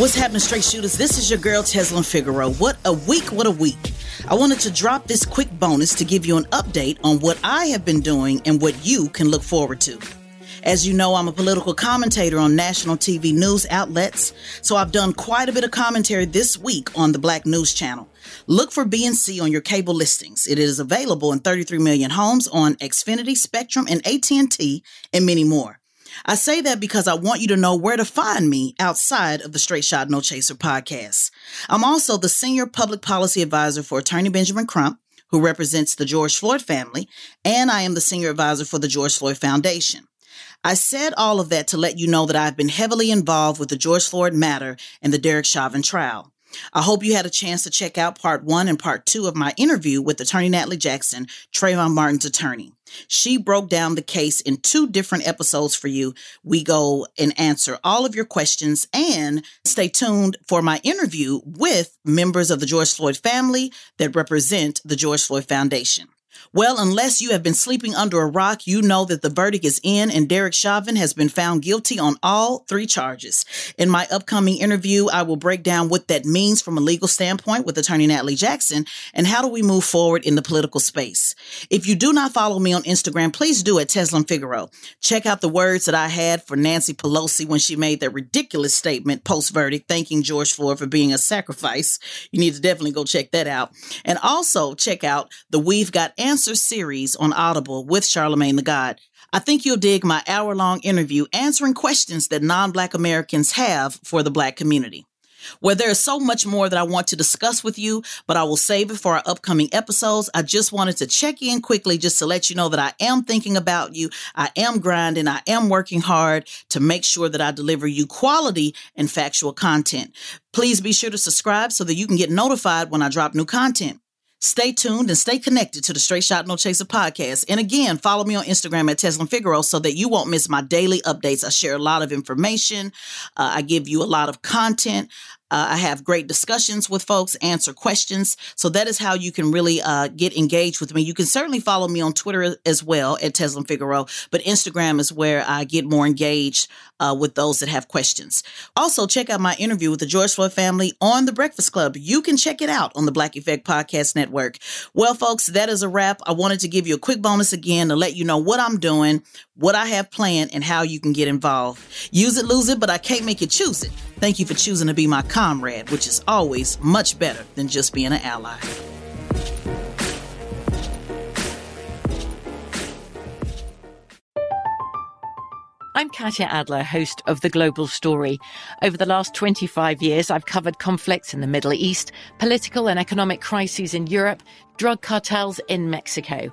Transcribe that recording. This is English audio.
What's happening, straight shooters? This is your girl, Tezlyn Figaro. What a week, what a week. I wanted to drop this quick bonus to give you an update on what I have been doing and what you can look forward to. As you know, I'm a political commentator on national TV news outlets, so I've done quite a bit of commentary this week on the Black News Channel. Look for BNC on your cable listings. It is available in 33 million homes on Xfinity, Spectrum, and AT&T, and many more. I say that because I want you to know where to find me outside of the Straight Shot No Chaser podcast. I'm also the senior public policy advisor for attorney Benjamin Crump, who represents the George Floyd family, and I am the senior advisor for the George Floyd Foundation. I said all of that to let you know that I've been heavily involved with the George Floyd matter and the Derek Chauvin trial. I hope you had a chance to check out part one and part two of my interview with attorney Natalie Jackson, Trayvon Martin's attorney. She broke down the case in two different episodes for you. We go and answer all of your questions and stay tuned for my interview with members of the George Floyd family that represent the George Floyd Foundation. Well, unless you have been sleeping under a rock, you know that the verdict is in and Derek Chauvin has been found guilty on all three charges. In my upcoming interview, I will break down what that means from a legal standpoint with attorney Natalie Jackson and how do we move forward in the political space. If you do not follow me on Instagram, please do at Tezlyn Figaro. Check out the words that I had for Nancy Pelosi when she made that ridiculous statement post verdict thanking George Floyd for being a sacrifice. You need to definitely go check that out. And also check out the We've Got Answer series on Audible with Charlamagne Tha God. I think you'll dig my hour long interview answering questions that non Black Americans have for the Black community. Where there is so much more that I want to discuss with you, but I will save it for our upcoming episodes. I just wanted to check in quickly just to let you know that I am thinking about you. I am grinding. I am working hard to make sure that I deliver you quality and factual content. Please be sure to subscribe so that you can get notified when I drop new content. Stay tuned and stay connected to the Straight Shot No Chaser podcast. And again, follow me on Instagram at Tezlyn Figaro so that you won't miss my daily updates. I share a lot of information. Uh, I give you a lot of content. Uh, I have great discussions with folks, answer questions. So that is how you can really uh, get engaged with me. You can certainly follow me on Twitter as well at Tezlyn Figaro, but Instagram is where I get more engaged uh, with those that have questions. Also, check out my interview with the George Floyd family on The Breakfast Club. You can check it out on the Black Effect Podcast Network. Well, folks, that is a wrap. I wanted to give you a quick bonus again to let you know what I'm doing, what I have planned, and how you can get involved. Use it, lose it, but I can't make you choose it. Thank you for choosing to be my comrade, which is always much better than just being an ally. I'm Katya Adler, host of The Global Story. Over the last 25 years, I've covered conflicts in the Middle East, political and economic crises in Europe, drug cartels in Mexico.